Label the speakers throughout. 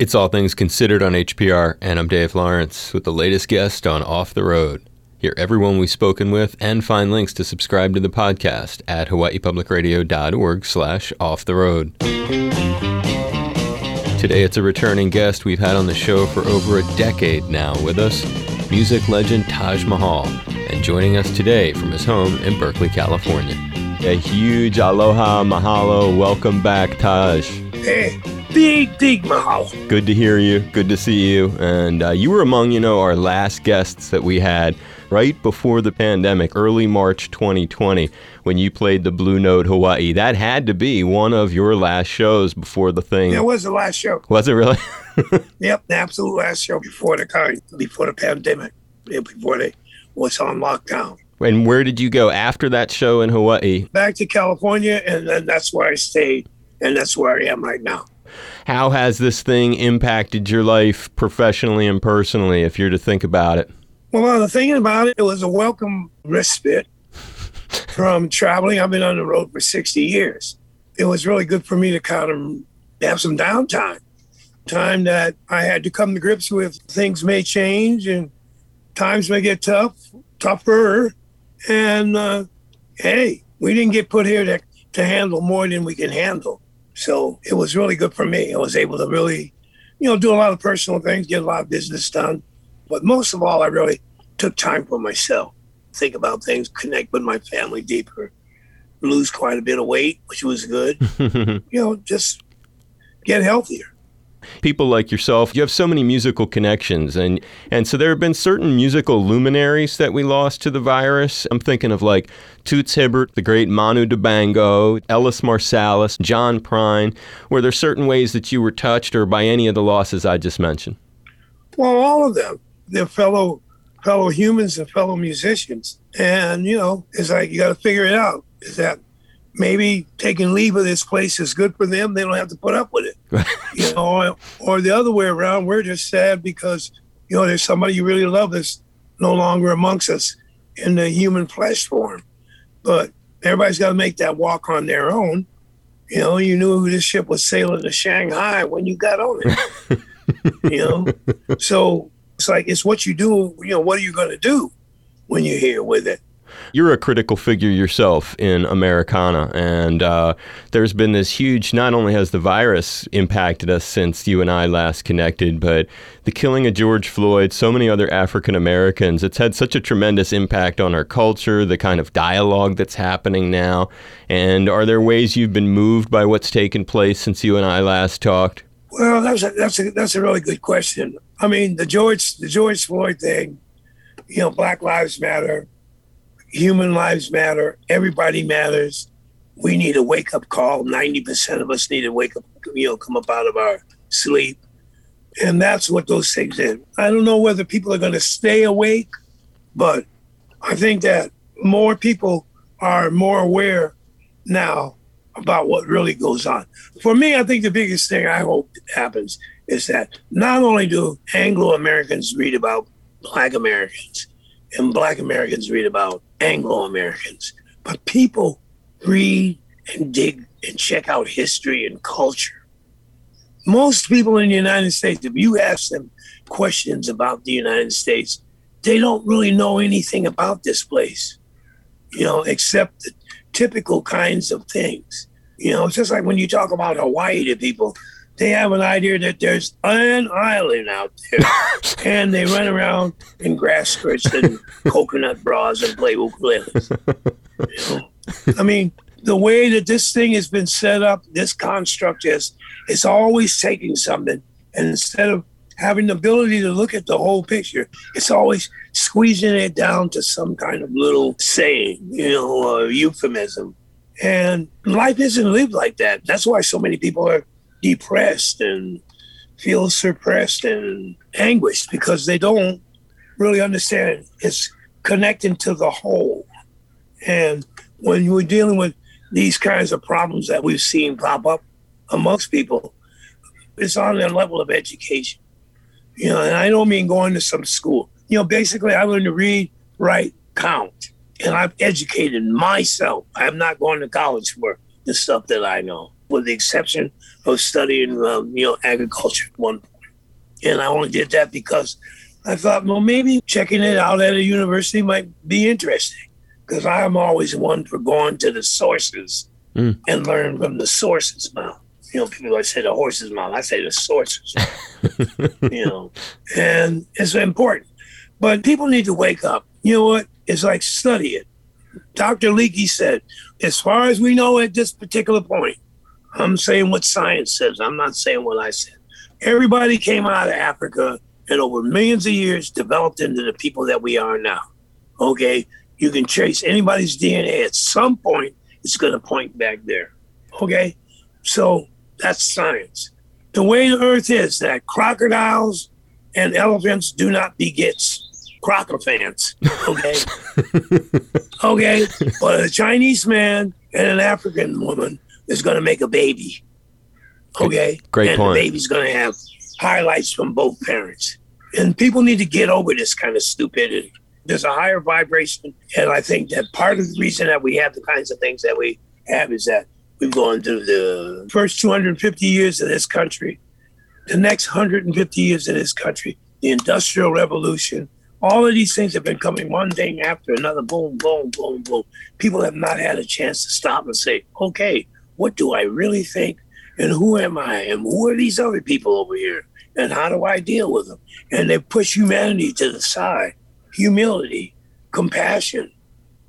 Speaker 1: It's All Things Considered on HPR, and I'm Dave Lawrence with the latest guest on Off the Road. Hear everyone we've spoken with and find links to subscribe to the podcast at hawaiipublicradio.org slash off the road. Today it's a returning guest we've had on the show for over a decade now with us, music legend Taj Mahal, and joining us today from his home in Berkeley, California. A huge aloha, mahalo, welcome back, Taj.
Speaker 2: Hey, big, big.
Speaker 1: Good to hear you. Good to see you. And uh, you were among, you know, our last guests that we had right before the pandemic, early March 2020, when you played the Blue Note Hawaii. That had to be one of your last shows before the thing.
Speaker 2: It was the last show.
Speaker 1: Was it really?
Speaker 2: yep, the absolute last show before the kind, before the pandemic, before they was on lockdown.
Speaker 1: And where did you go after that show in Hawaii?
Speaker 2: Back to California, and then that's where I stayed, and that's where I am right now.
Speaker 1: How has this thing impacted your life professionally and personally, if you're to think about it?
Speaker 2: Well, the thing about it, it was a welcome respite from traveling. I've been on the road for 60 years. It was really good for me to kind of have some downtime, time that I had to come to grips with things may change and times may get tough, tougher, and uh, hey, we didn't get put here to, to handle more than we can handle. So it was really good for me. I was able to really, you know, do a lot of personal things, get a lot of business done. But most of all, I really took time for myself, think about things, connect with my family deeper, lose quite a bit of weight, which was good. you know, just get healthier
Speaker 1: people like yourself, you have so many musical connections, and and so there have been certain musical luminaries that we lost to the virus. I'm thinking of like Toots Hibbert, the great Manu Dibango, Ellis Marsalis, John Prine. Were there certain ways that you were touched, or by any of the losses I just mentioned?
Speaker 2: Well, all of them. They're fellow fellow humans and fellow musicians, and you know, it's like you got to figure it out. Is that maybe taking leave of this place is good for them. They don't have to put up with it. you know, or, or, the other way around, we're just sad because, you know, there's somebody you really love that's no longer amongst us in the human flesh form. But everybody's got to make that walk on their own. You know, you knew this ship was sailing to Shanghai when you got on it. you know, so it's like it's what you do. You know, what are you going to do when you're here with it?
Speaker 1: You're a critical figure yourself in Americana, and uh, there's been this huge. Not only has the virus impacted us since you and I last connected, but the killing of George Floyd, so many other African Americans. It's had such a tremendous impact on our culture, the kind of dialogue that's happening now. And are there ways you've been moved by what's taken place since you and I last talked?
Speaker 2: Well, that's a, that's a, that's a really good question. I mean, the George the George Floyd thing, you know, Black Lives Matter human lives matter. Everybody matters. We need a wake up call. 90% of us need to wake up, you know, come up out of our sleep. And that's what those things did. I don't know whether people are going to stay awake, but I think that more people are more aware now about what really goes on. For me, I think the biggest thing I hope happens is that not only do Anglo Americans read about Black Americans, and Black Americans read about Anglo Americans, but people read and dig and check out history and culture. Most people in the United States, if you ask them questions about the United States, they don't really know anything about this place, you know, except the typical kinds of things. You know, it's just like when you talk about Hawaii to people, they have an idea that there's an island out there, and they run around in grass skirts and coconut bras and play ukuleles. You know? I mean, the way that this thing has been set up, this construct is, it's always taking something, and instead of having the ability to look at the whole picture, it's always squeezing it down to some kind of little saying, you know, or euphemism. And life isn't lived like that. That's why so many people are depressed and feel suppressed and anguished because they don't really understand it's connecting to the whole. And when you're dealing with these kinds of problems that we've seen pop up amongst people, it's on their level of education. You know, and I don't mean going to some school. You know, basically, I learned to read, write, count, and I've educated myself. I'm not going to college for the stuff that I know. With the exception of studying, um, you know, agriculture at one point. And I only did that because I thought, well, maybe checking it out at a university might be interesting because I'm always one for going to the sources mm. and learn from the sources mouth. You know, people like say the horse's mouth. I say the sources. you know, and it's important. But people need to wake up. You know what? It's like study it. Dr. Leakey said, as far as we know at this particular point, I'm saying what science says. I'm not saying what I said. Everybody came out of Africa and over millions of years developed into the people that we are now. Okay? You can trace anybody's DNA at some point, it's going to point back there. Okay? So that's science. The way the earth is that crocodiles and elephants do not beget crocofants. Okay? okay? But a Chinese man and an African woman is going to make a baby. Okay?
Speaker 1: Great
Speaker 2: and
Speaker 1: point.
Speaker 2: the baby's going to have highlights from both parents. And people need to get over this kind of stupidity. There's a higher vibration. And I think that part of the reason that we have the kinds of things that we have is that we've gone through the first 250 years of this country, the next 150 years of this country, the Industrial Revolution. All of these things have been coming one thing after another boom, boom, boom, boom. People have not had a chance to stop and say, okay, what do I really think? And who am I? And who are these other people over here? and how do I deal with them? And they push humanity to the side, humility, compassion,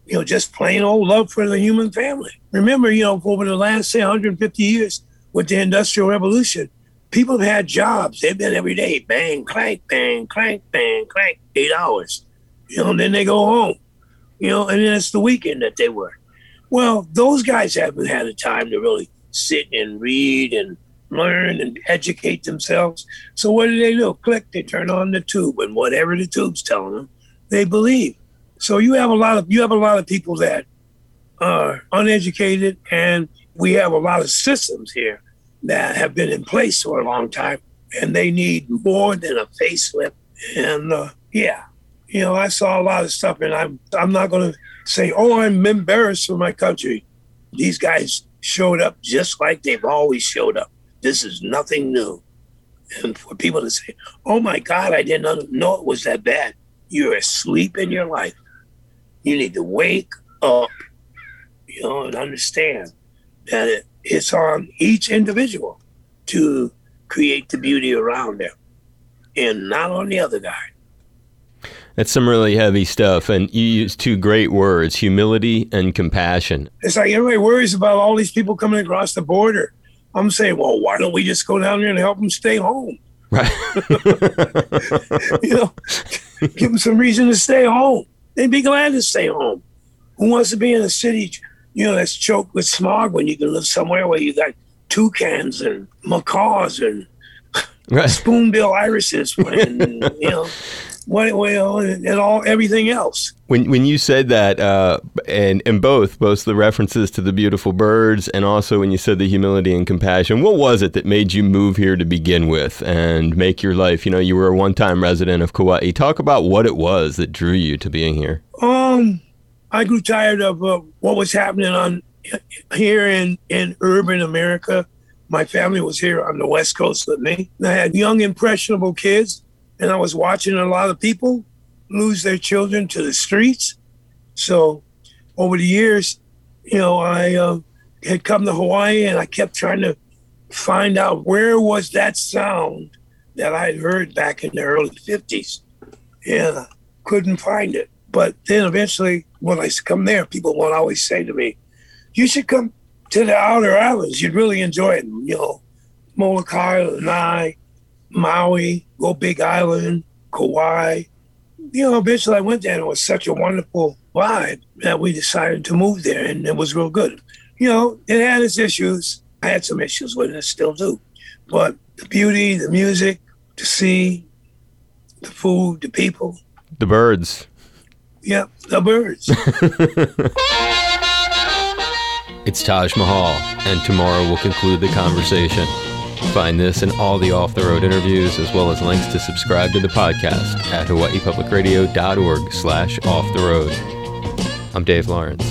Speaker 2: you know, just plain old love for the human family. Remember, you know, over the last, say, 150 years with the Industrial Revolution, people have had jobs. They've been every day, bang, clank, bang, clank, bang, clank, eight hours. You know, and then they go home, you know, and then it's the weekend that they work. Well, those guys haven't had the time to really sit and read and learn and educate themselves. So what do they do? Click, they turn on the tube, and whatever the tube's telling them, they believe. So you have a lot of you have a lot of people that are uneducated, and we have a lot of systems here that have been in place for a long time, and they need more than a facelift. And uh, yeah, you know, I saw a lot of stuff, and I'm I'm not going to say, oh, I'm embarrassed for my country. These guys showed up just like they've always showed up. This is nothing new. And for people to say, oh my God, I didn't know it was that bad. You're asleep in your life. You need to wake up, you know, and understand that it, it's on each individual to create the beauty around them and not on the other guy.
Speaker 1: That's some really heavy stuff. And you use two great words humility and compassion.
Speaker 2: It's like everybody worries about all these people coming across the border I'm saying, well, why don't we just go down there and help them stay home?
Speaker 1: Right.
Speaker 2: you know, give them some reason to stay home. They'd be glad to stay home. Who wants to be in a city, you know, that's choked with smog when you can live somewhere where you got toucans and macaws and right. spoonbill irises and, you know, well, and all everything else.
Speaker 1: When when you said that, uh, and and both both the references to the beautiful birds, and also when you said the humility and compassion, what was it that made you move here to begin with and make your life? You know, you were a one time resident of Kauai. Talk about what it was that drew you to being here.
Speaker 2: Um, I grew tired of uh, what was happening on here in in urban America. My family was here on the West Coast with me. I had young, impressionable kids and I was watching a lot of people lose their children to the streets. So over the years, you know, I uh, had come to Hawaii and I kept trying to find out where was that sound that I'd heard back in the early 50s. And I couldn't find it. But then eventually, when I come there, people would always say to me, you should come to the outer islands. You'd really enjoy it. You know, Molokai, Lanai, Maui, Go Big Island, Kauai. You know, eventually I went there and it was such a wonderful vibe that we decided to move there and it was real good. You know, it had its issues. I had some issues with it, still do. But the beauty, the music, the sea, the food, the people.
Speaker 1: The birds.
Speaker 2: Yep, the birds.
Speaker 1: it's Taj Mahal, and tomorrow we'll conclude the conversation. Find this and all the off the road interviews, as well as links to subscribe to the podcast at hawaiipublicradio.org slash off the road. I'm Dave Lawrence.